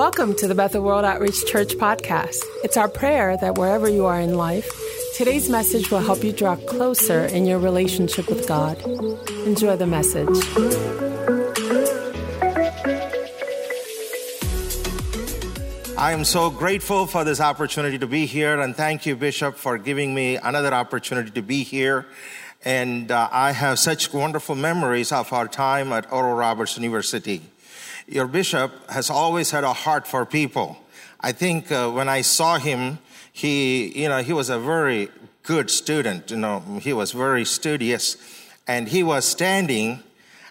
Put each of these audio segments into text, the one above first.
Welcome to the Bethel World Outreach Church podcast. It's our prayer that wherever you are in life, today's message will help you draw closer in your relationship with God. Enjoy the message. I am so grateful for this opportunity to be here, and thank you, Bishop, for giving me another opportunity to be here. And uh, I have such wonderful memories of our time at Oral Roberts University your bishop has always had a heart for people. I think uh, when I saw him, he, you know, he was a very good student. You know, he was very studious, and he was standing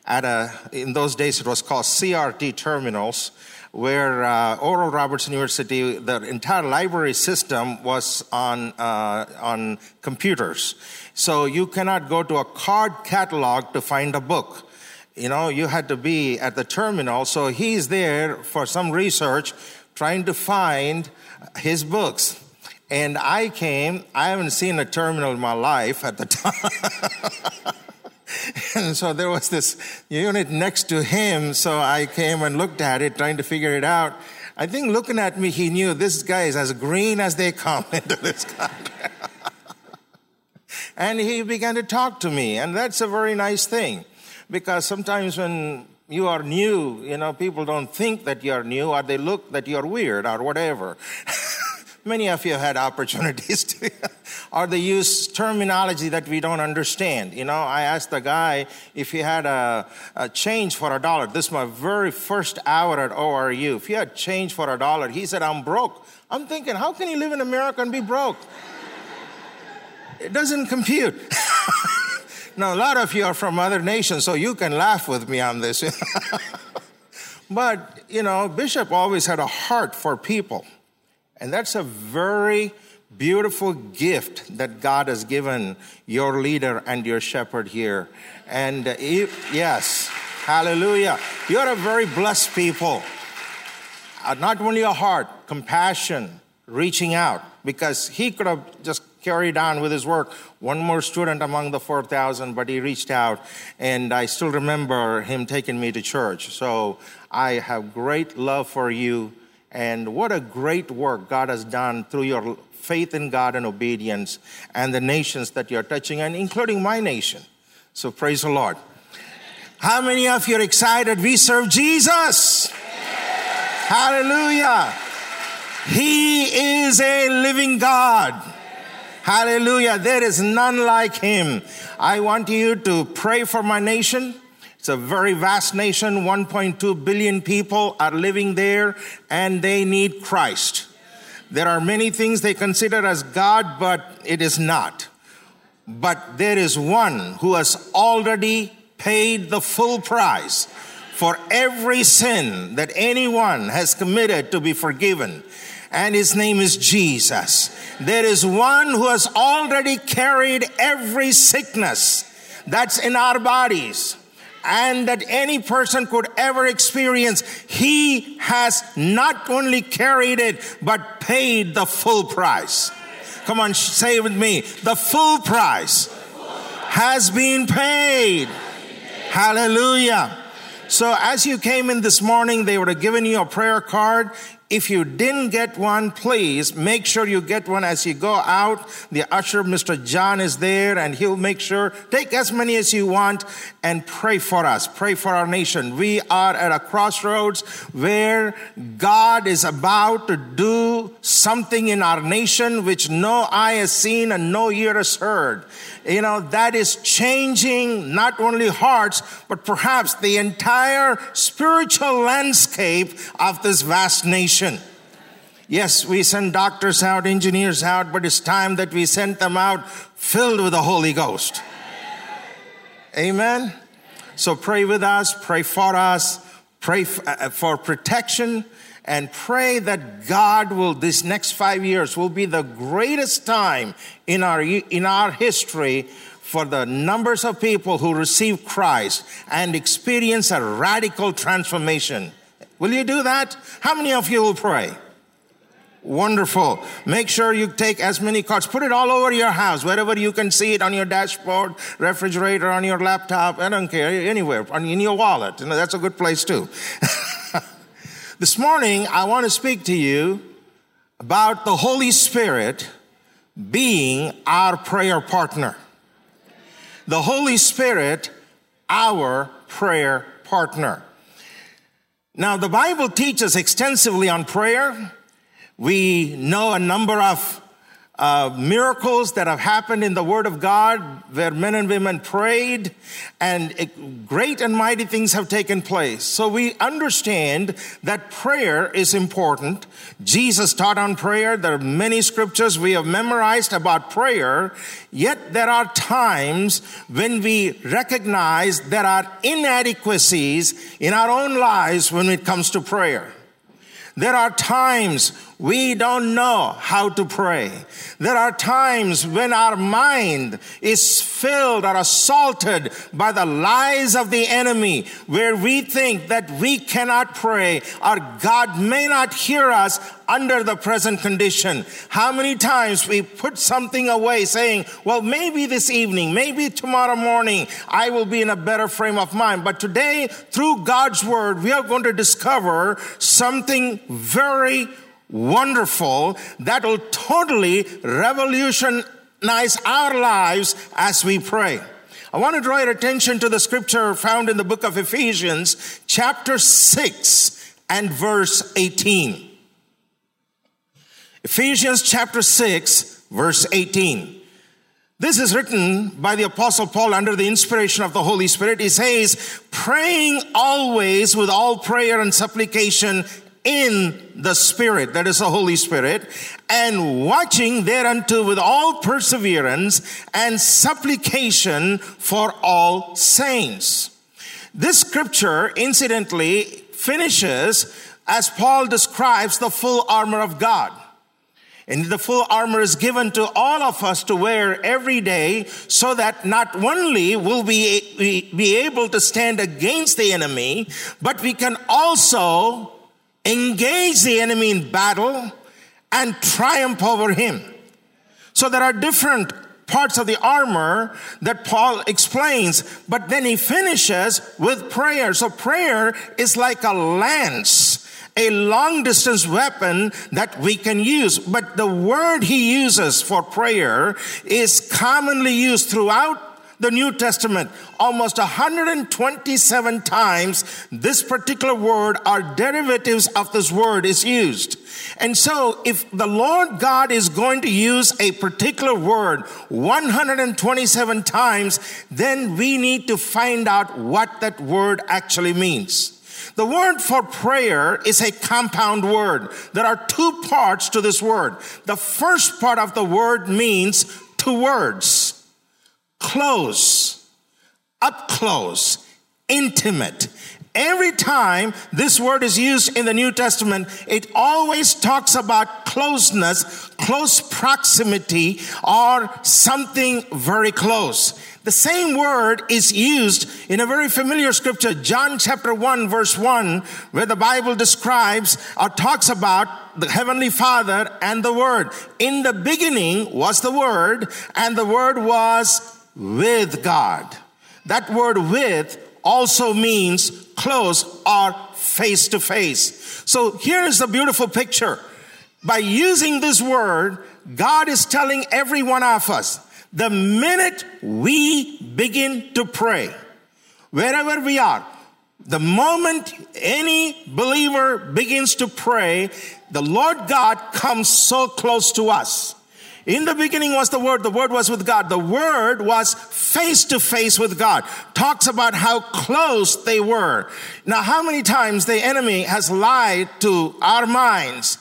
at a. In those days, it was called CRT terminals, where uh, Oral Roberts University, the entire library system was on uh, on computers. So you cannot go to a card catalog to find a book you know, you had to be at the terminal. So he's there for some research, trying to find his books. And I came, I haven't seen a terminal in my life at the time. and so there was this unit next to him. So I came and looked at it, trying to figure it out. I think looking at me, he knew this guy is as green as they come into this country. and he began to talk to me, and that's a very nice thing because sometimes when you are new, you know, people don't think that you're new or they look that you're weird or whatever. Many of you had opportunities to, or they use terminology that we don't understand. You know, I asked the guy if he had a, a change for a dollar. This is my very first hour at ORU. If he had change for a dollar, he said, I'm broke. I'm thinking, how can you live in America and be broke? It doesn't compute. Now, a lot of you are from other nations, so you can laugh with me on this. but, you know, Bishop always had a heart for people. And that's a very beautiful gift that God has given your leader and your shepherd here. And uh, yes, hallelujah. You're a very blessed people. Uh, not only a heart, compassion, reaching out, because he could have just carried on with his work. One more student among the 4,000, but he reached out, and I still remember him taking me to church. So I have great love for you, and what a great work God has done through your faith in God and obedience, and the nations that you're touching, and including my nation. So praise the Lord. How many of you are excited? We serve Jesus. Hallelujah. He is a living God. Hallelujah. There is none like him. I want you to pray for my nation. It's a very vast nation. 1.2 billion people are living there and they need Christ. There are many things they consider as God, but it is not. But there is one who has already paid the full price for every sin that anyone has committed to be forgiven and his name is Jesus. There is one who has already carried every sickness that's in our bodies and that any person could ever experience. He has not only carried it, but paid the full price. Come on, say it with me. The full price has been paid. Hallelujah. So as you came in this morning, they would have given you a prayer card. If you didn't get one, please make sure you get one as you go out. The usher, Mr. John, is there and he'll make sure, take as many as you want and pray for us. Pray for our nation. We are at a crossroads where God is about to do something in our nation which no eye has seen and no ear has heard. You know, that is changing not only hearts, but perhaps the entire spiritual landscape of this vast nation. Yes, we send doctors out, engineers out, but it's time that we send them out filled with the Holy Ghost. Amen. So pray with us, pray for us, pray uh, for protection, and pray that God will, this next five years will be the greatest time in our, in our history for the numbers of people who receive Christ and experience a radical transformation. Will you do that? How many of you will pray? Wonderful. Make sure you take as many cards. Put it all over your house, wherever you can see it on your dashboard, refrigerator, on your laptop. I don't care, anywhere, in your wallet. You know, that's a good place too. This morning, I want to speak to you about the Holy Spirit being our prayer partner. The Holy Spirit, our prayer partner. Now, the Bible teaches extensively on prayer. We know a number of uh, miracles that have happened in the Word of God where men and women prayed and it, great and mighty things have taken place. So we understand that prayer is important. Jesus taught on prayer. There are many scriptures we have memorized about prayer. Yet there are times when we recognize there are inadequacies in our own lives when it comes to prayer. There are times we don't know how to pray. There are times when our mind is filled or assaulted by the lies of the enemy where we think that we cannot pray or God may not hear us under the present condition. How many times we put something away saying, well, maybe this evening, maybe tomorrow morning, I will be in a better frame of mind. But today, through God's word, we are going to discover something very wonderful that will totally revolutionize our lives as we pray. I want to draw your attention to the scripture found in the book of Ephesians, chapter 6 and verse 18. Ephesians chapter 6, verse 18. This is written by the apostle Paul under the inspiration of the Holy Spirit. He says, praying always with all prayer and supplication in the Spirit, that is the Holy Spirit, and watching thereunto with all perseverance and supplication for all saints. This scripture, incidentally, finishes as Paul describes the full armor of God. And the full armor is given to all of us to wear every day so that not only will we be able to stand against the enemy, but we can also engage the enemy in battle and triumph over him. So there are different parts of the armor that Paul explains, but then he finishes with prayer. So prayer is like a lance, a long distance weapon that we can use. But the word he uses for prayer is commonly used throughout the New Testament, almost 127 times this particular word or derivatives of this word is used. And so if the Lord God is going to use a particular word 127 times, then we need to find out what that word actually means. The word for prayer is a compound word. There are two parts to this word. The first part of the word means two words close, up close, intimate. Every time this word is used in the New Testament, it always talks about closeness, close proximity, or something very close. The same word is used in a very familiar scripture, John chapter 1 verse 1, where the Bible describes or talks about the Heavenly Father and the Word. In the beginning was the Word, and the Word was with God. That word with also means close or face to face. So here is the beautiful picture. By using this word, God is telling every one of us the minute we begin to pray, wherever we are, the moment any believer begins to pray, the Lord God comes so close to us. In the beginning was the Word. The Word was with God. The Word was face to face with God. Talks about how close they were. Now, how many times the enemy has lied to our minds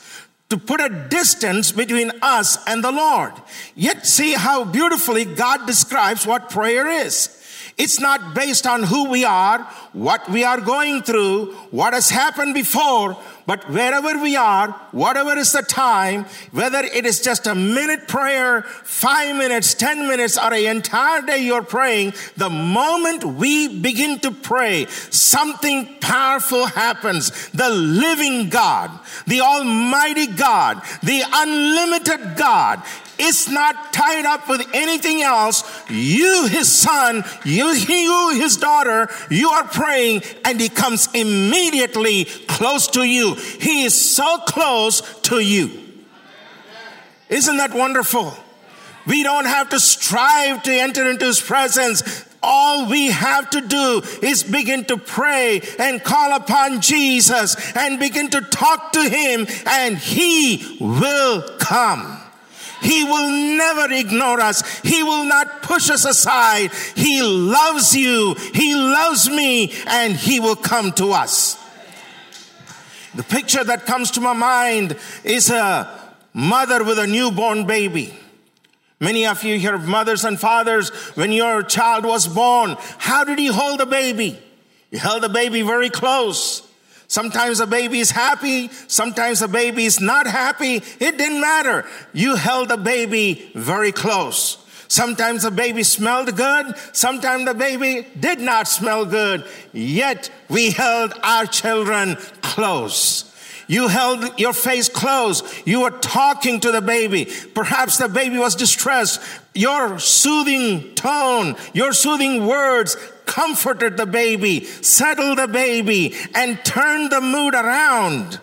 to put a distance between us and the Lord. Yet see how beautifully God describes what prayer is. It's not based on who we are, what we are going through, what has happened before, but wherever we are, whatever is the time, whether it is just a minute prayer, five minutes, ten minutes, or an entire day you're praying, the moment we begin to pray, something powerful happens. The living God, the Almighty God, the unlimited God is not tied up with anything else. You, his son, you, you, his daughter, you are praying and he comes immediately close to you. He is so close to you. Isn't that wonderful? We don't have to strive to enter into his presence. All we have to do is begin to pray and call upon Jesus and begin to talk to him and he will come. He will never ignore us. He will not push us aside. He loves you. He loves me and he will come to us. The picture that comes to my mind is a mother with a newborn baby. Many of you here, mothers and fathers, when your child was born, how did you hold the baby? You held the baby very close. Sometimes the baby is happy, sometimes the baby is not happy. It didn't matter. You held the baby very close. Sometimes the baby smelled good, sometimes the baby did not smell good. Yet we held our children close. You held your face closed. You were talking to the baby. Perhaps the baby was distressed. Your soothing tone, your soothing words comforted the baby, settled the baby, and turned the mood around.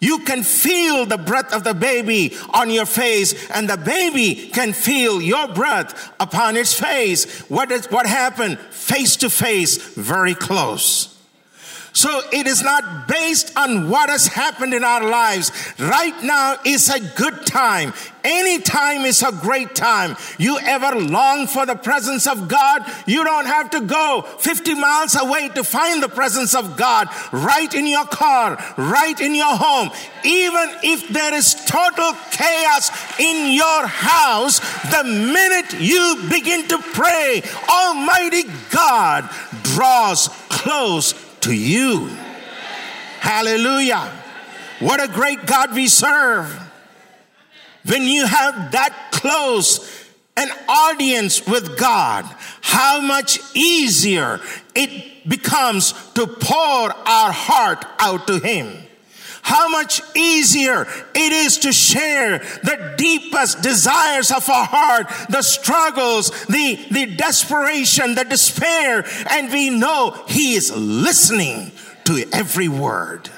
You can feel the breath of the baby on your face, and the baby can feel your breath upon its face. What, is, what happened? Face to face, very close. So it is not based on what has happened in our lives. Right now is a good time. Any time is a great time. You ever long for the presence of God? You don't have to go 50 miles away to find the presence of God. Right in your car, right in your home. Even if there is total chaos in your house, the minute you begin to pray, Almighty God draws close to you. Hallelujah. What a great God we serve. When you have that close an audience with God, how much easier it becomes to pour our heart out to Him. How much easier it is to share the deepest desires of our heart, the struggles, the, the desperation, the despair, and we know He is listening to every word.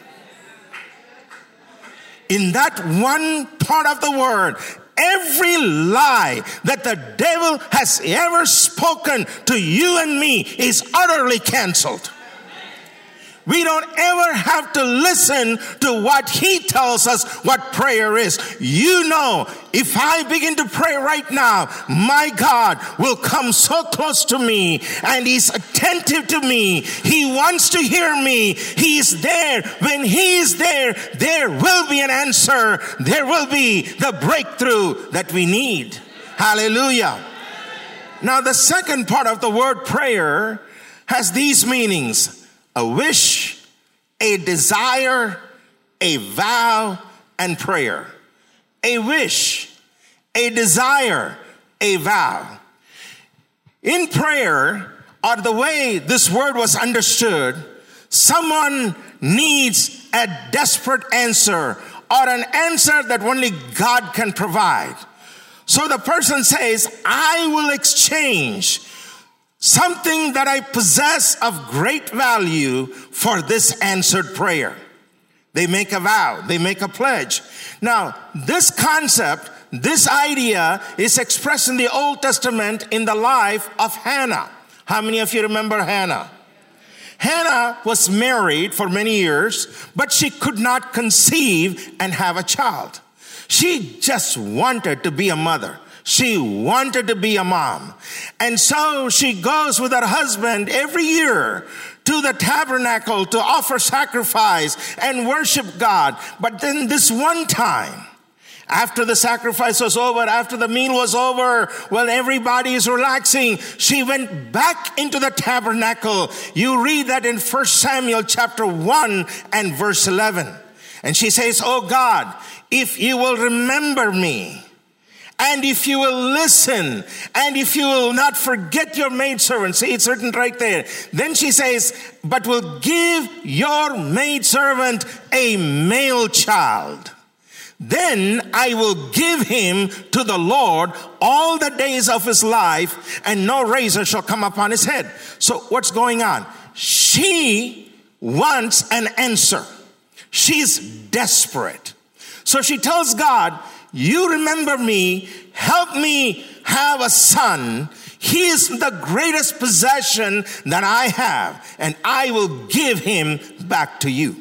In that one part of the word, every lie that the devil has ever spoken to you and me is utterly canceled. We don't ever have to listen to what he tells us what prayer is. You know, if I begin to pray right now, my God will come so close to me and he's attentive to me. He wants to hear me. He's there. When he is there, there will be an answer. There will be the breakthrough that we need. Hallelujah. Now, the second part of the word prayer has these meanings a wish, a desire, a vow, and prayer. A wish, a desire, a vow. In prayer, or the way this word was understood, someone needs a desperate answer or an answer that only God can provide. So the person says, I will exchange something that I possess of great value for this answered prayer. They make a vow, they make a pledge. Now, this concept, this idea is expressed in the Old Testament in the life of Hannah. How many of you remember Hannah? Hannah was married for many years, but she could not conceive and have a child. She just wanted to be a mother. She wanted to be a mom. And so she goes with her husband every year to the tabernacle to offer sacrifice and worship God. But then this one time, after the sacrifice was over, after the meal was over, when everybody is relaxing, she went back into the tabernacle. You read that in 1 Samuel chapter 1 and verse 11. And she says, Oh God, if you will remember me, and if you will listen, and if you will not forget your maidservant, see it's written right there. Then she says, but will give your maidservant a male child. Then I will give him to the Lord all the days of his life, and no razor shall come upon his head. So what's going on? she wants an answer. She's desperate. So she tells God, You remember me, help me have a son. He is the greatest possession that I have, and I will give him back to you.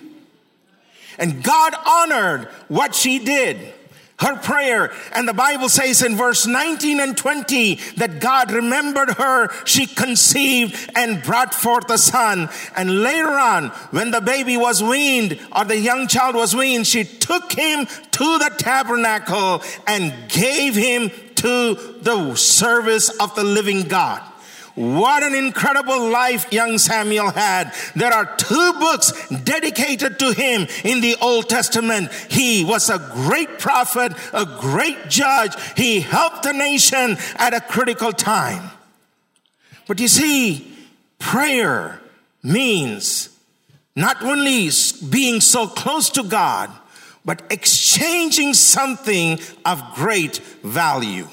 And God honored what she did her prayer. And the Bible says in verse 19 and 20 that God remembered her. She conceived and brought forth a son. And later on, when the baby was weaned or the young child was weaned, she took him to the tabernacle and gave him to the service of the living God. What an incredible life young Samuel had. There are two books dedicated to him in the Old Testament. He was a great prophet, a great judge. He helped the nation at a critical time. But you see, prayer means not only being so close to God, but exchanging something of great value.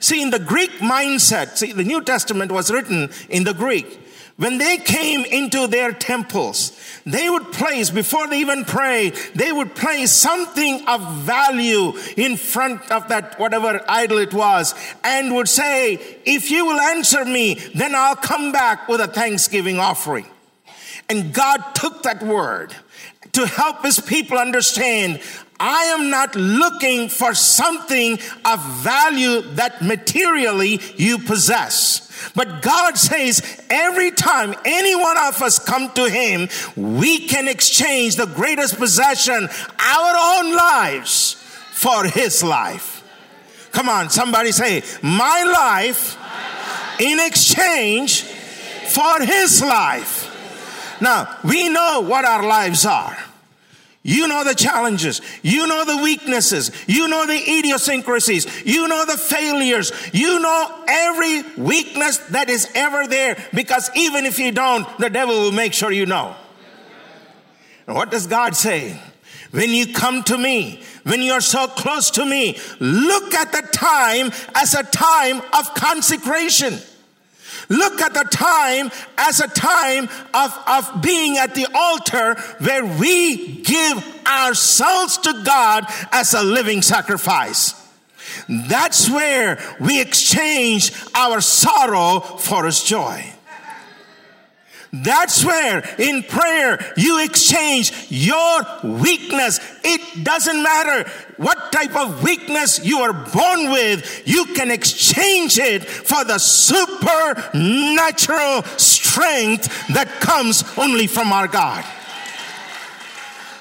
See, in the Greek mindset, see, the New Testament was written in the Greek. When they came into their temples, they would place, before they even pray, they would place something of value in front of that, whatever idol it was, and would say, if you will answer me, then I'll come back with a thanksgiving offering. And God took that word to help his people understand I am not looking for something of value that materially you possess. But God says every time any one of us come to Him, we can exchange the greatest possession, our own lives, for His life. Come on, somebody say, My life in exchange for His life. Now, we know what our lives are. You know the challenges. You know the weaknesses. You know the idiosyncrasies. You know the failures. You know every weakness that is ever there because even if you don't, the devil will make sure you know. And what does God say? When you come to me, when you're so close to me, look at the time as a time of consecration. Look at the time as a time of, of being at the altar where we give ourselves to God as a living sacrifice. That's where we exchange our sorrow for his joy. That's where in prayer you exchange your weakness. It doesn't matter what type of weakness you are born with, you can exchange it for the supernatural strength that comes only from our God.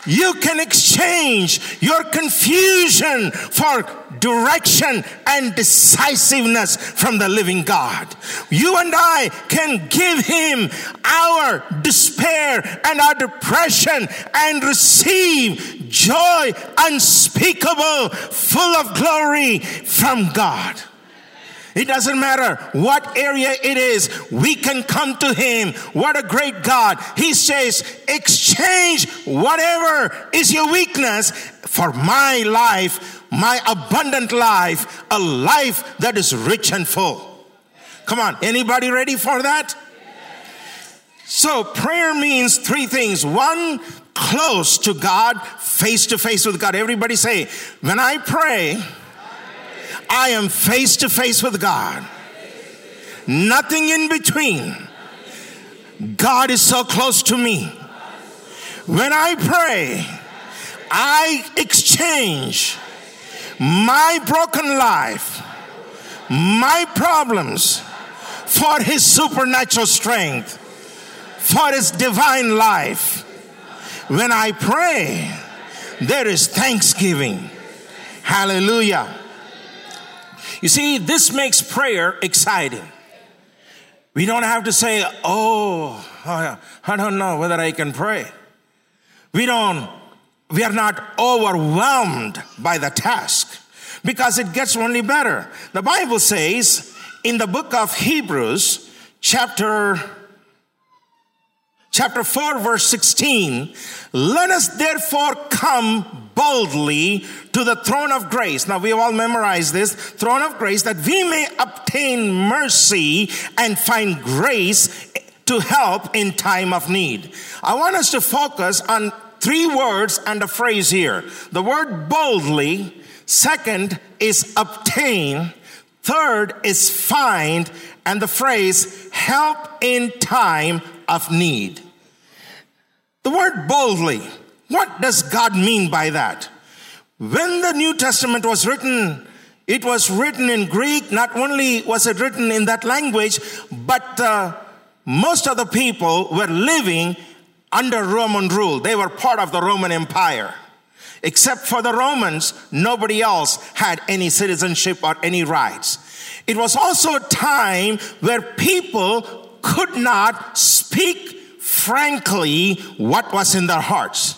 You can exchange your confusion for direction and decisiveness from the living God. You and I can give him our despair and our depression and receive joy unspeakable, full of glory from God. It doesn't matter what area it is, we can come to Him. What a great God. He says, exchange whatever is your weakness for my life, my abundant life, a life that is rich and full. Come on, anybody ready for that? So, prayer means three things. One, close to God, face to face with God. Everybody say, when I pray, I am face to face with God. Nothing in between. God is so close to me. When I pray, I exchange my broken life, my problems for His supernatural strength, for His divine life. When I pray, there is thanksgiving. Hallelujah. You see, this makes prayer exciting. We don't have to say, oh, I don't know whether I can pray. We don't, we are not overwhelmed by the task because it gets only better. The Bible says in the book of Hebrews, chapter chapter 4 verse 16 let us therefore come boldly to the throne of grace now we have all memorized this throne of grace that we may obtain mercy and find grace to help in time of need. I want us to focus on three words and a phrase here. The word boldly, second is obtain, third is find, and the phrase help in time of need. The word boldly, what does God mean by that? When the New Testament was written, it was written in Greek. Not only was it written in that language, but uh, most of the people were living under Roman rule. They were part of the Roman Empire. Except for the Romans, nobody else had any citizenship or any rights. It was also a time where people could not speak frankly what was in their hearts.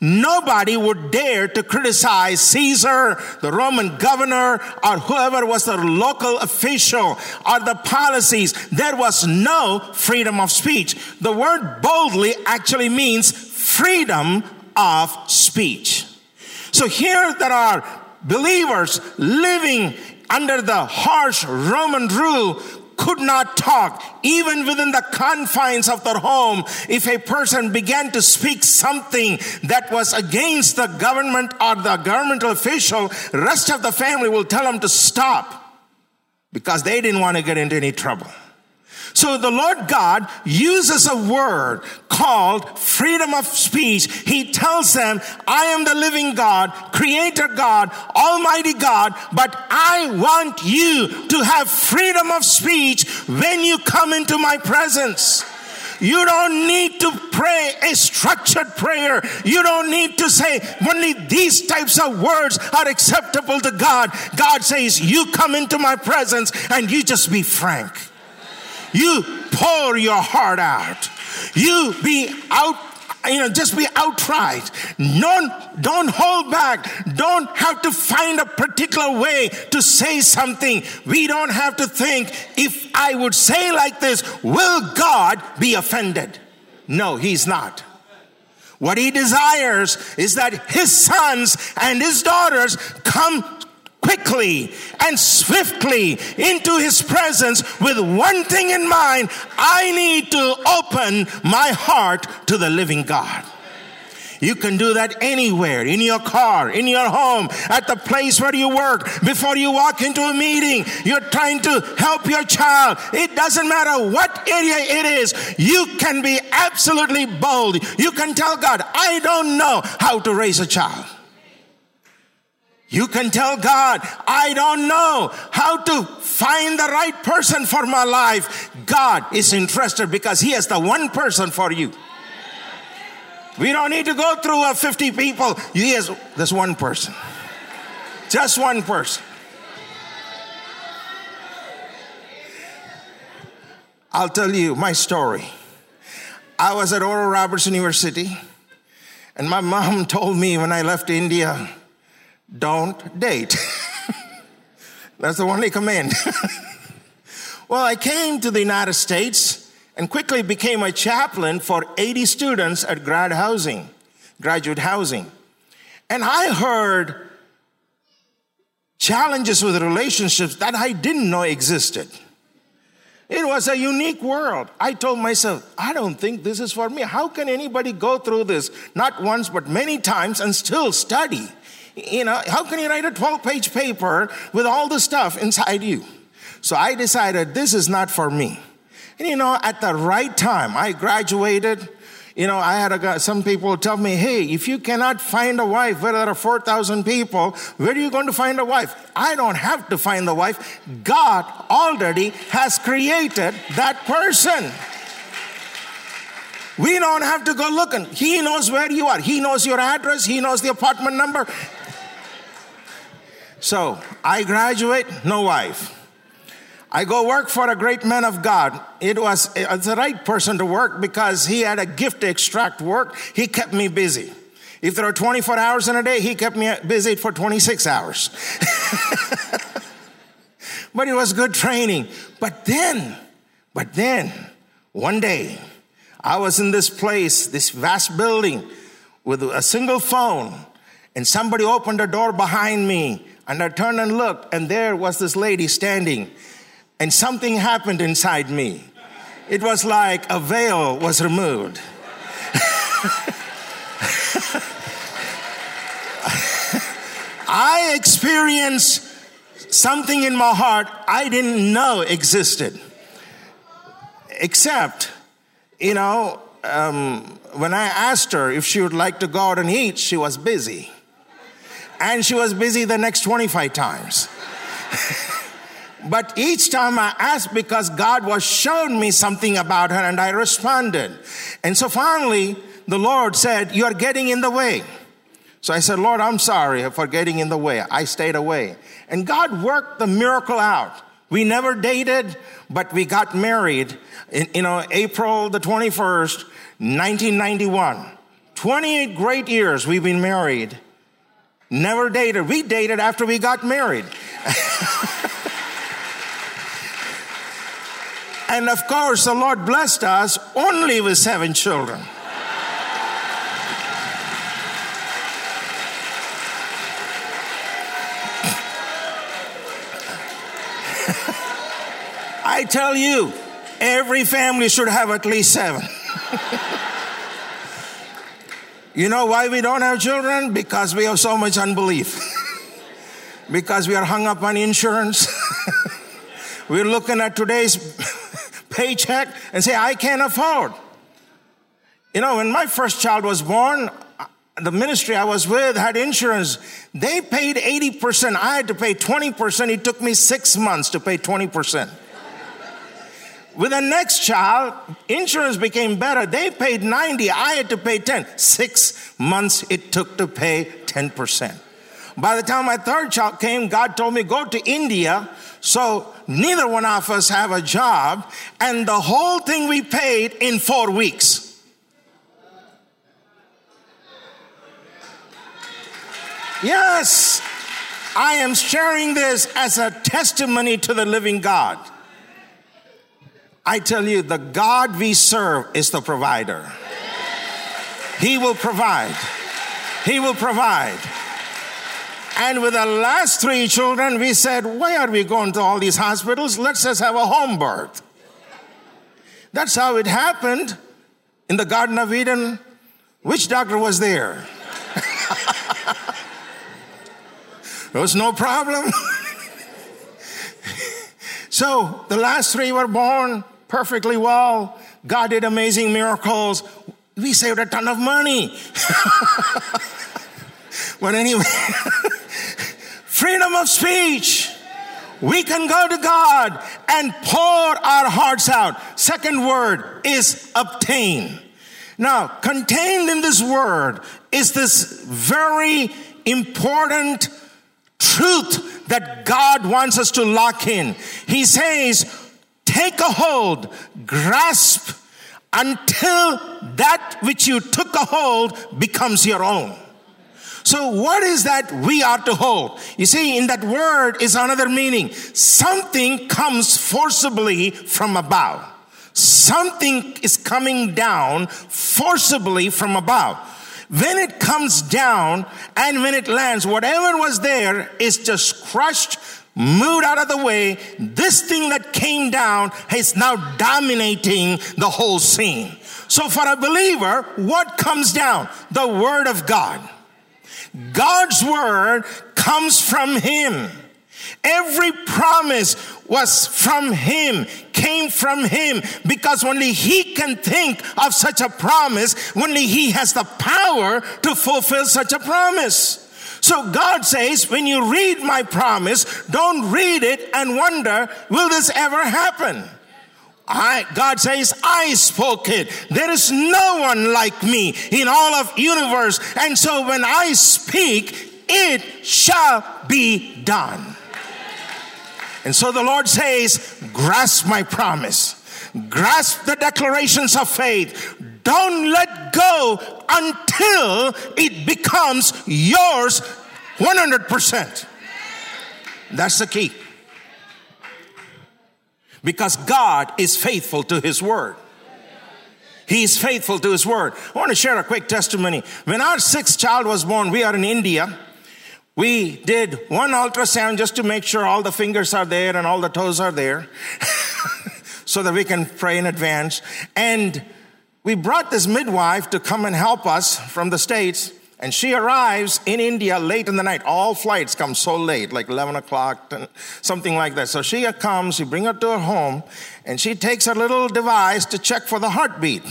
Nobody would dare to criticize Caesar, the Roman governor, or whoever was the local official or the policies. There was no freedom of speech. The word boldly actually means freedom of speech. So here there are believers living under the harsh Roman rule could not talk, even within the confines of their home. If a person began to speak something that was against the government or the governmental official, rest of the family will tell them to stop because they didn't want to get into any trouble. So the Lord God uses a word called freedom of speech. He tells them, I am the living God, creator God, almighty God, but I want you to have freedom of speech when you come into my presence. You don't need to pray a structured prayer. You don't need to say only these types of words are acceptable to God. God says, You come into my presence and you just be frank. You pour your heart out. You be out you know, just be outright. Don't, don't hold back. Don't have to find a particular way to say something. We don't have to think, if I would say like this, will God be offended? No, He's not. What He desires is that His sons and His daughters come quickly and swiftly into his presence with one thing in mind I need to open my heart to the living God. You can do that anywhere, in your car, in your home, at the place where you work, before you walk into a meeting. You're trying to help your child. It doesn't matter what area it is. You can be absolutely bold. You can tell God, I don't know how to raise a child. You can tell God, I don't know how to find the right person for my life. God is interested because He has the one person for you. We don't need to go through a 50 people. He has this one person. Just one person. I'll tell you my story. I was at Oral Roberts University, and my mom told me when I left India, don't date. That's the only command. well, I came to the United States and quickly became a chaplain for 80 students at grad housing, graduate housing. And I heard challenges with relationships that I didn't know existed. It was a unique world. I told myself, I don't think this is for me. How can anybody go through this, not once, but many times, and still study? You know, how can you write a 12 page paper with all the stuff inside you? So I decided this is not for me. And you know, at the right time, I graduated. You know, I had a, some people tell me, hey, if you cannot find a wife where there are 4,000 people, where are you going to find a wife? I don't have to find the wife. God already has created that person. We don't have to go looking. He knows where you are. He knows your address. He knows the apartment number. So I graduate, no wife. I go work for a great man of God. It was the right person to work because he had a gift to extract work. He kept me busy. If there are 24 hours in a day, he kept me busy for 26 hours. but it was good training. But then, but then, one day, I was in this place, this vast building with a single phone, and somebody opened a door behind me and I turned and looked, and there was this lady standing. And something happened inside me. It was like a veil was removed. I experienced something in my heart I didn't know existed. Except, you know, um, when I asked her if she would like to go out and eat, she was busy. And she was busy the next 25 times. but each time I asked because God was showing me something about her and I responded. And so finally, the Lord said, You are getting in the way. So I said, Lord, I'm sorry for getting in the way. I stayed away. And God worked the miracle out. We never dated, but we got married in, you know, April the 21st, 1991. 28 great years we've been married. Never dated. We dated after we got married. and of course, the Lord blessed us only with seven children. I tell you, every family should have at least seven. you know why we don't have children? Because we have so much unbelief. because we are hung up on insurance. We're looking at today's paycheck and say, I can't afford. You know, when my first child was born, uh, the ministry I was with had insurance. They paid 80%. I had to pay 20%. It took me six months to pay 20%. With the next child, insurance became better. They paid 90. I had to pay 10. Six months it took to pay 10%. By the time my third child came, God told me, go to India. So neither one of us have a job. And the whole thing we paid in four weeks. Yes, I am sharing this as a testimony to the living God. I tell you, the God we serve is the provider. He will provide. He will provide. And with the last three children, we said, Why are we going to all these hospitals? Let's just have a home birth. That's how it happened in the Garden of Eden. Which doctor was there? there was no problem. so the last three were born perfectly well. God did amazing miracles. We saved a ton of money. but anyway, freedom of speech. We can go to God and pour our hearts out. Second word is obtain. Now, contained in this word is this very important truth that God wants us to lock in. He says, take a hold, grasp until that which you took a hold becomes your own. So what is that we are to hold? You see, in that word is another meaning. Something comes forcibly from above. Something is coming down forcibly from above. When it comes down and when it lands, whatever was there is just crushed, moved out of the way, this thing that came down is now dominating the whole scene. So for a believer, what comes down? The Word of God. God's Word comes from Him. Every promise was from Him, came from Him, because only He can think of such a promise, only He has the power to fulfill such a promise. So God says, when you read my promise, don't read it and wonder, will this ever happen? I, God says, I spoke it. There is no one like me in all of universe. And so when I speak, it shall be done. And so the Lord says, grasp my promise. Grasp the declarations of faith. Don't let go until it becomes yours 100%. That's the key. Because God is faithful to His Word. He is faithful to His Word. I want to share a quick testimony. When our sixth child was born, we are in India. We did one ultrasound just to make sure all the fingers are there and all the toes are there. so that we can pray in advance. And we brought this midwife to come and help us from the States. And she arrives in India late in the night. All flights come so late, like 11 o'clock, something like that. So she comes, we bring her to her home, and she takes her little device to check for the heartbeat.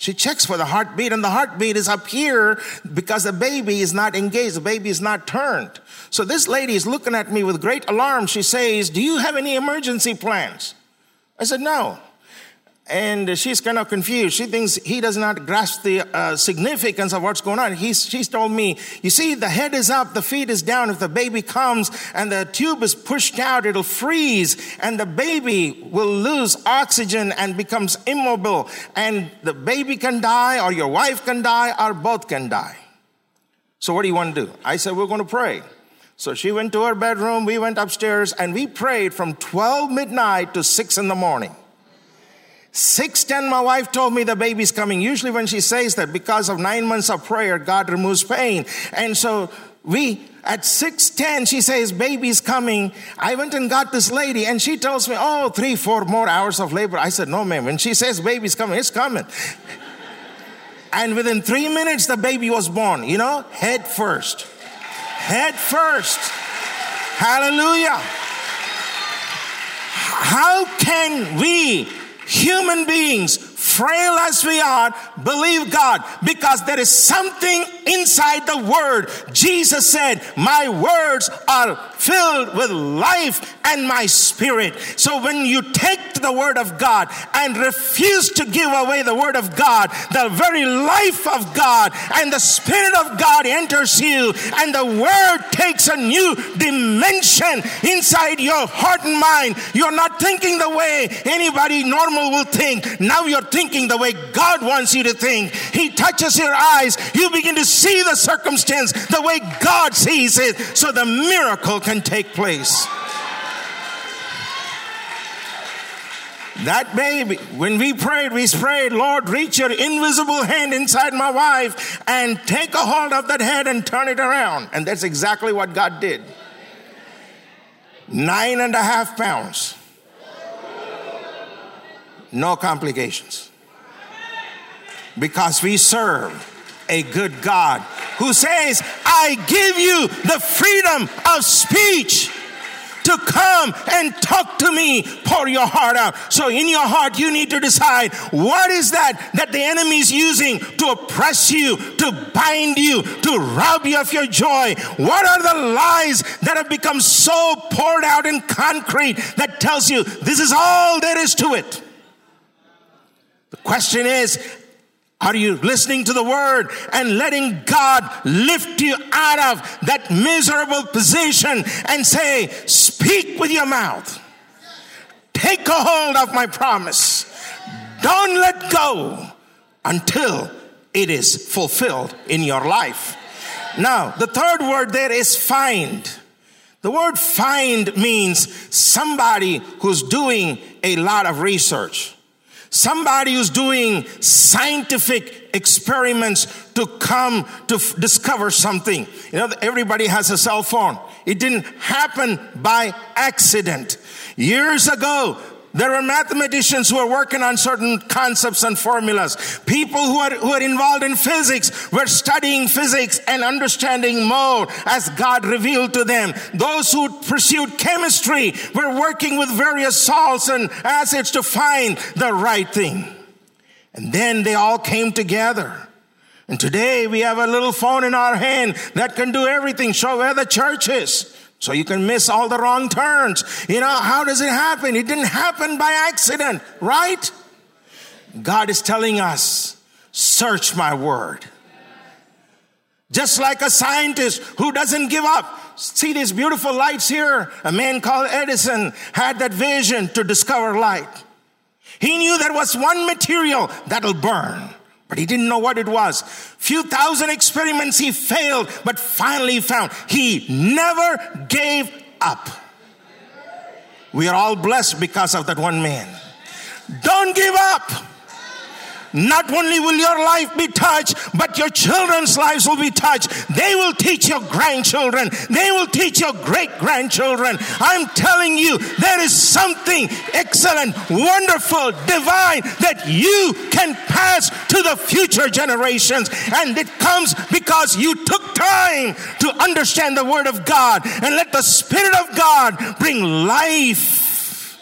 She checks for the heartbeat, and the heartbeat is up here because the baby is not engaged, the baby is not turned. So this lady is looking at me with great alarm. She says, Do you have any emergency plans? I said, No and she's kind of confused. She thinks he does not grasp the uh, significance of what's going on. He's, she's told me, you see, the head is up, the feet is down. If the baby comes and the tube is pushed out, it'll freeze, and the baby will lose oxygen and becomes immobile. And the baby can die, or your wife can die, or both can die. So, what do you want to do? I said, We're going to pray. So she went to her bedroom, we went upstairs, and we prayed from 12 midnight to 6 in the morning. 610, my wife told me the baby's coming. Usually, when she says that, because of nine months of prayer, God removes pain. And so we, at 610, she says, baby's coming. I went and got this lady, and she tells me, oh, three, four more hours of labor. I said, no, ma'am. When she says baby's coming, it's coming. and within three minutes, the baby was born, you know, head first. Head first. Hallelujah. How can we human beings, frail as we are, believe God because there is something inside the word. Jesus said, My words are filled with life and my spirit. So when you take the word of God and refuse to give away the word of God, the very life of God and the spirit of God enters you and the word takes a new dimension inside your heart and mind. You're not thinking the way anybody normal will think. Now you're thinking the way God wants you to think. He touches your eyes. You begin to see the circumstance the way God sees it. So the miracle can take place. That baby, when we prayed, we prayed, Lord, reach your invisible hand inside my wife and take a hold of that head and turn it around. And that's exactly what God did. Nine and a half pounds. No complications. Because we serve a good God who says, I give you the freedom of speech to come and talk to me, pour your heart out. So in your heart, you need to decide what is that that the enemy is using to oppress you, to bind you, to rob you of your joy? What are the lies that have become so poured out in concrete that tells you this is all there is to it? The question is, are you listening to the word and letting God lift you out of that miserable position and say, Speak with your mouth. Take a hold of my promise. Don't let go until it is fulfilled in your life. Now, the third word there is find. The word find means somebody who's doing a lot of research. Somebody who's doing scientific experiments to come to f- discover something. You know, everybody has a cell phone. It didn't happen by accident. Years ago, there were mathematicians who were working on certain concepts and formulas. People who are, who are involved in physics were studying physics and understanding more as God revealed to them. Those who pursued chemistry were working with various salts and acids to find the right thing. And then they all came together. And today we have a little phone in our hand that can do everything, show where the church is. So you can miss all the wrong turns. You know, how does it happen? It didn't happen by accident, right? God is telling us, search my word. Just like a scientist who doesn't give up. See these beautiful lights here? A man called Edison had that vision to discover light. He knew there was one material that'll burn but he didn't know what it was. Few thousand experiments he failed, but finally found he never gave up. We are all blessed because of that one man. Don't give up. Not only will your life be touched, but your children's lives will be touched. They will teach your grandchildren. They will teach your great grandchildren. I'm telling you, there is something excellent, wonderful, divine that you can pass to the future generations. And it comes because you took time to understand the Word of God and let the Spirit of God bring life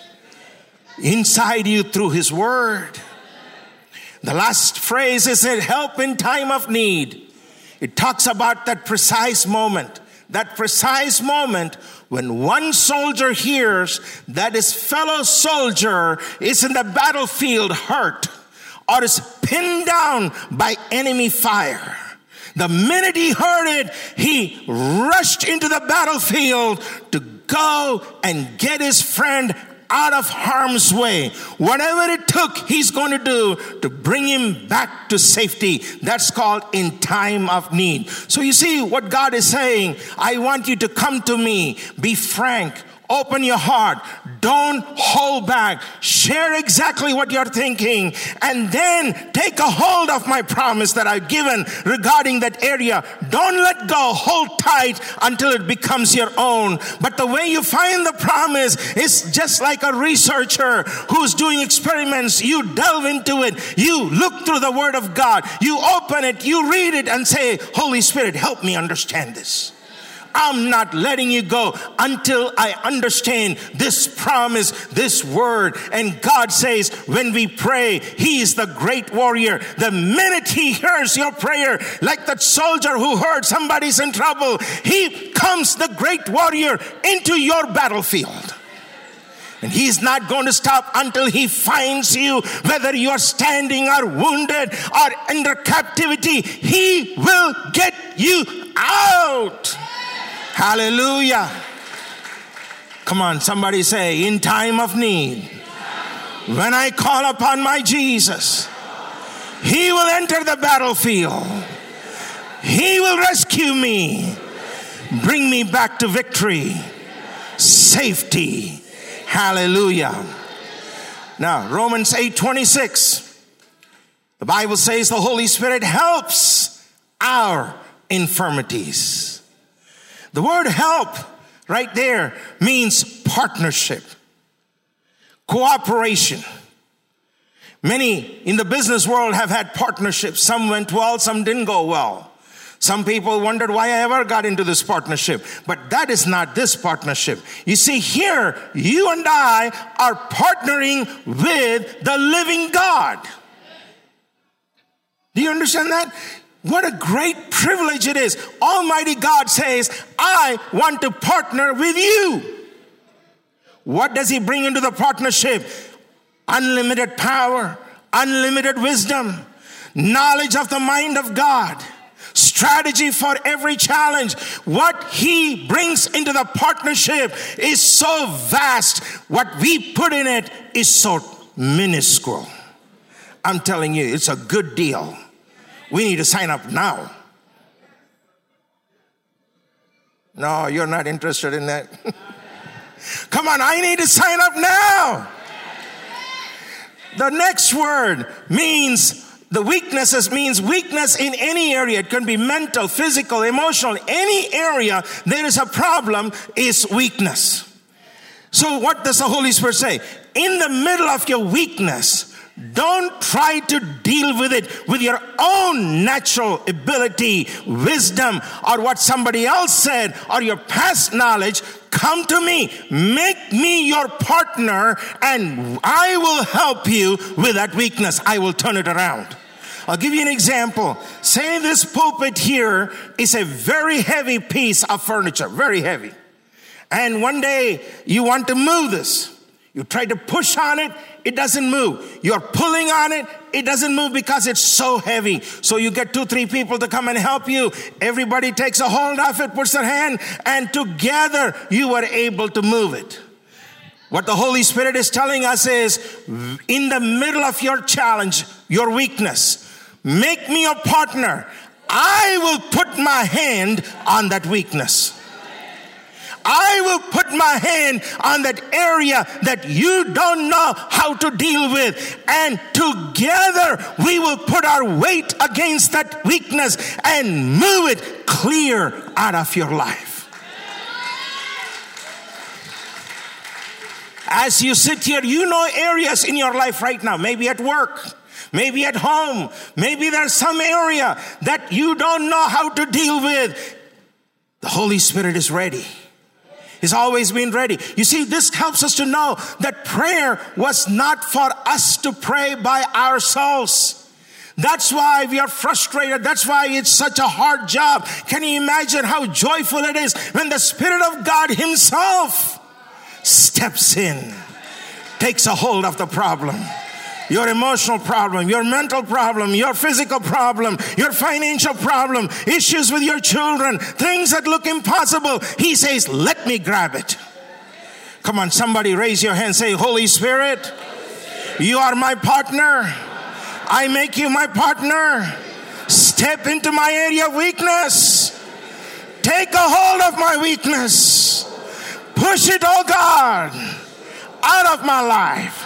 inside you through His Word. The last phrase is that help in time of need. It talks about that precise moment, that precise moment when one soldier hears that his fellow soldier is in the battlefield hurt or is pinned down by enemy fire. The minute he heard it, he rushed into the battlefield to go and get his friend out of harm's way. Whatever it took, he's going to do to bring him back to safety. That's called in time of need. So you see what God is saying. I want you to come to me, be frank, Open your heart. Don't hold back. Share exactly what you're thinking and then take a hold of my promise that I've given regarding that area. Don't let go. Hold tight until it becomes your own. But the way you find the promise is just like a researcher who's doing experiments. You delve into it. You look through the word of God. You open it. You read it and say, Holy Spirit, help me understand this. I'm not letting you go until I understand this promise, this word. And God says, when we pray, He is the great warrior. The minute He hears your prayer, like that soldier who heard somebody's in trouble, He comes the great warrior into your battlefield. And he's not going to stop until he finds you, whether you are standing or wounded or under captivity. He will get you out. Hallelujah. Come on, somebody say, in time of need, when I call upon my Jesus, he will enter the battlefield. He will rescue me, bring me back to victory, safety. Hallelujah. Now, Romans 8 26, the Bible says the Holy Spirit helps our infirmities. The word help right there means partnership, cooperation. Many in the business world have had partnerships. Some went well, some didn't go well. Some people wondered why I ever got into this partnership, but that is not this partnership. You see, here, you and I are partnering with the living God. Do you understand that? What a great privilege it is. Almighty God says, I want to partner with you. What does He bring into the partnership? Unlimited power, unlimited wisdom, knowledge of the mind of God, strategy for every challenge. What He brings into the partnership is so vast. What we put in it is so minuscule. I'm telling you, it's a good deal. We need to sign up now. No, you're not interested in that. Come on, I need to sign up now. The next word means the weaknesses means weakness in any area. It can be mental, physical, emotional. Any area there is a problem is weakness. So what does the Holy Spirit say? In the middle of your weakness, don't try to deal with it with your own natural ability, wisdom, or what somebody else said, or your past knowledge. Come to me, make me your partner, and I will help you with that weakness. I will turn it around. I'll give you an example. Say this pulpit here is a very heavy piece of furniture, very heavy. And one day you want to move this. You try to push on it, it doesn't move. You're pulling on it, it doesn't move because it's so heavy. So you get two, three people to come and help you. Everybody takes a hold of it, puts their hand, and together you are able to move it. What the Holy Spirit is telling us is in the middle of your challenge, your weakness, make me a partner. I will put my hand on that weakness. I will put my hand on that area that you don't know how to deal with. And together we will put our weight against that weakness and move it clear out of your life. As you sit here, you know areas in your life right now, maybe at work, maybe at home, maybe there's some area that you don't know how to deal with. The Holy Spirit is ready. He's always been ready. You see, this helps us to know that prayer was not for us to pray by ourselves. That's why we are frustrated. That's why it's such a hard job. Can you imagine how joyful it is when the Spirit of God Himself steps in, takes a hold of the problem? Your emotional problem, your mental problem, your physical problem, your financial problem, issues with your children, things that look impossible. He says, Let me grab it. Come on, somebody raise your hand. Say, Holy Spirit, you are my partner. I make you my partner. Step into my area of weakness. Take a hold of my weakness. Push it, oh God, out of my life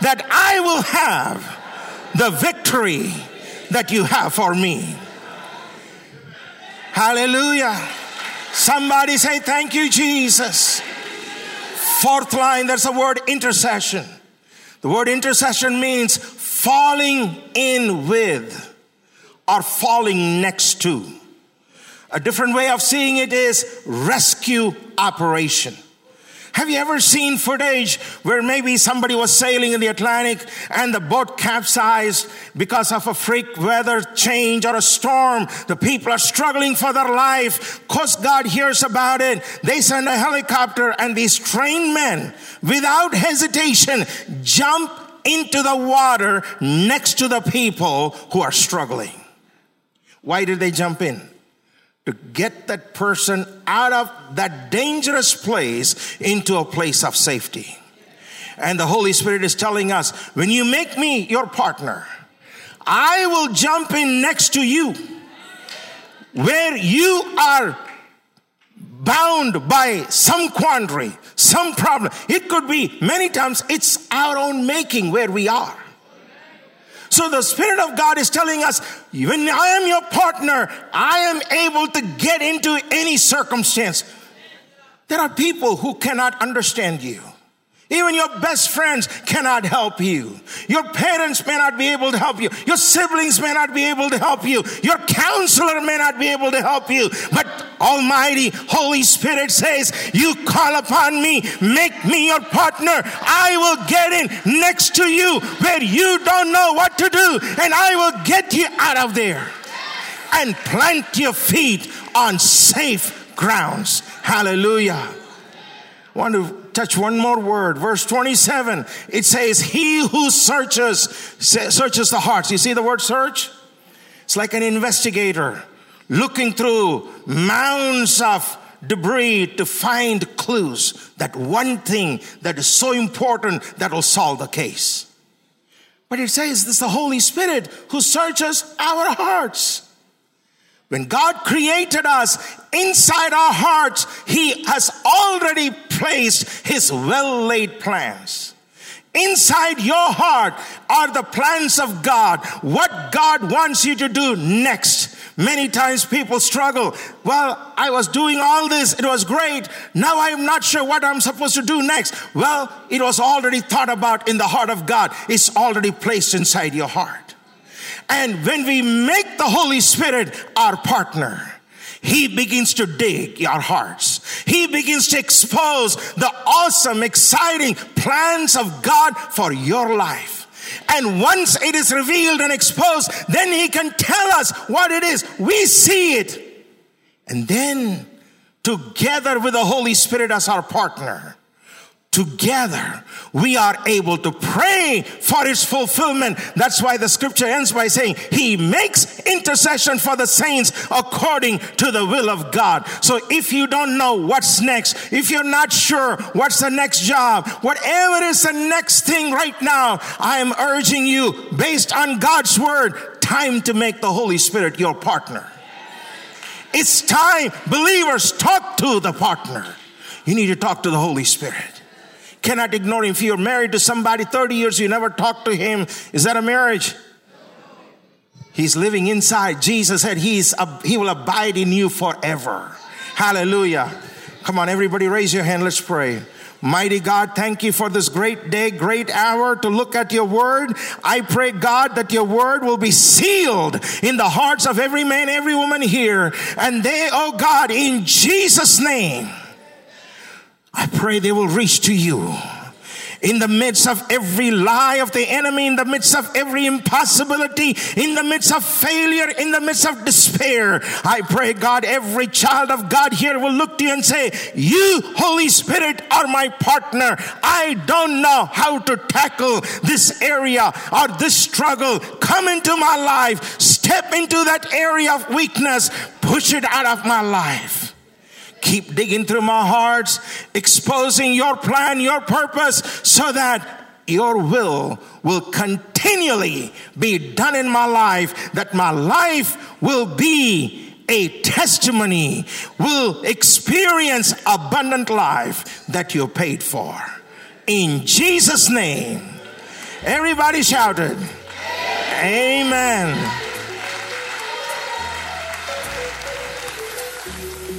that I will have the victory that you have for me. Hallelujah. Somebody say, Thank you, Jesus. Fourth line, there's a word intercession. The word intercession means falling in with or falling next to. A different way of seeing it is rescue operation. Have you ever seen footage where maybe somebody was sailing in the Atlantic and the boat capsized because of a freak weather change or a storm? The people are struggling for their life. Coast Guard hears about it. They send a helicopter and these trained men, without hesitation, jump into the water next to the people who are struggling. Why did they jump in? To get that person out of that dangerous place into a place of safety. And the Holy Spirit is telling us when you make me your partner, I will jump in next to you where you are bound by some quandary, some problem. It could be many times it's our own making where we are. So the Spirit of God is telling us, when I am your partner, I am able to get into any circumstance. There are people who cannot understand you. Even your best friends cannot help you. Your parents may not be able to help you. Your siblings may not be able to help you. Your counselor may not be able to help you. But Almighty Holy Spirit says, You call upon me, make me your partner. I will get in next to you where you don't know what to do, and I will get you out of there and plant your feet on safe grounds. Hallelujah. To touch one more word. Verse 27, it says, He who searches, searches the hearts. You see the word search? It's like an investigator looking through mounds of debris to find clues. That one thing that is so important that will solve the case. But it says this the Holy Spirit who searches our hearts. When God created us inside our hearts, He has already placed His well laid plans. Inside your heart are the plans of God, what God wants you to do next. Many times people struggle. Well, I was doing all this. It was great. Now I'm not sure what I'm supposed to do next. Well, it was already thought about in the heart of God. It's already placed inside your heart. And when we make the Holy Spirit our partner, he begins to dig our hearts. He begins to expose the awesome, exciting plans of God for your life. And once it is revealed and exposed, then He can tell us what it is. We see it. And then, together with the Holy Spirit as our partner, together we are able to pray for its fulfillment. That's why the scripture ends by saying, He makes intercession for the saints according to the will of God. So if you don't know what's next, if you're not sure what's the next job, whatever is the next thing right now, I am urging you, based on God's word, time to make the Holy Spirit your partner. It's time, believers, talk to the partner. you need to talk to the Holy Spirit. Cannot ignore him. If you're married to somebody 30 years, you never talk to him, is that a marriage? He's living inside. Jesus said he's, he will abide in you forever. Hallelujah. Come on, everybody, raise your hand. Let's pray. Mighty God, thank you for this great day, great hour to look at your word. I pray, God, that your word will be sealed in the hearts of every man, every woman here. And they, oh God, in Jesus' name, I pray they will reach to you in the midst of every lie of the enemy, in the midst of every impossibility, in the midst of failure, in the midst of despair. I pray, God, every child of God here will look to you and say, You, Holy Spirit, are my partner. I don't know how to tackle this area or this struggle. Come into my life, step into that area of weakness, push it out of my life. Keep digging through my hearts, exposing your plan, your purpose, so that your will will continually be done in my life, that my life will be a testimony, will experience abundant life that you paid for. In Jesus' name. Everybody shouted, Amen.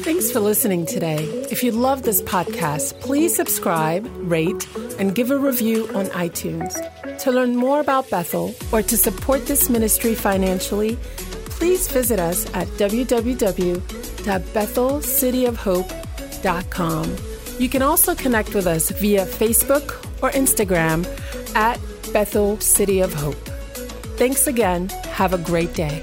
Thanks for listening today. If you love this podcast, please subscribe, rate, and give a review on iTunes. To learn more about Bethel or to support this ministry financially, please visit us at www.bethelcityofhope.com. You can also connect with us via Facebook or Instagram at Bethel City of Hope. Thanks again. Have a great day.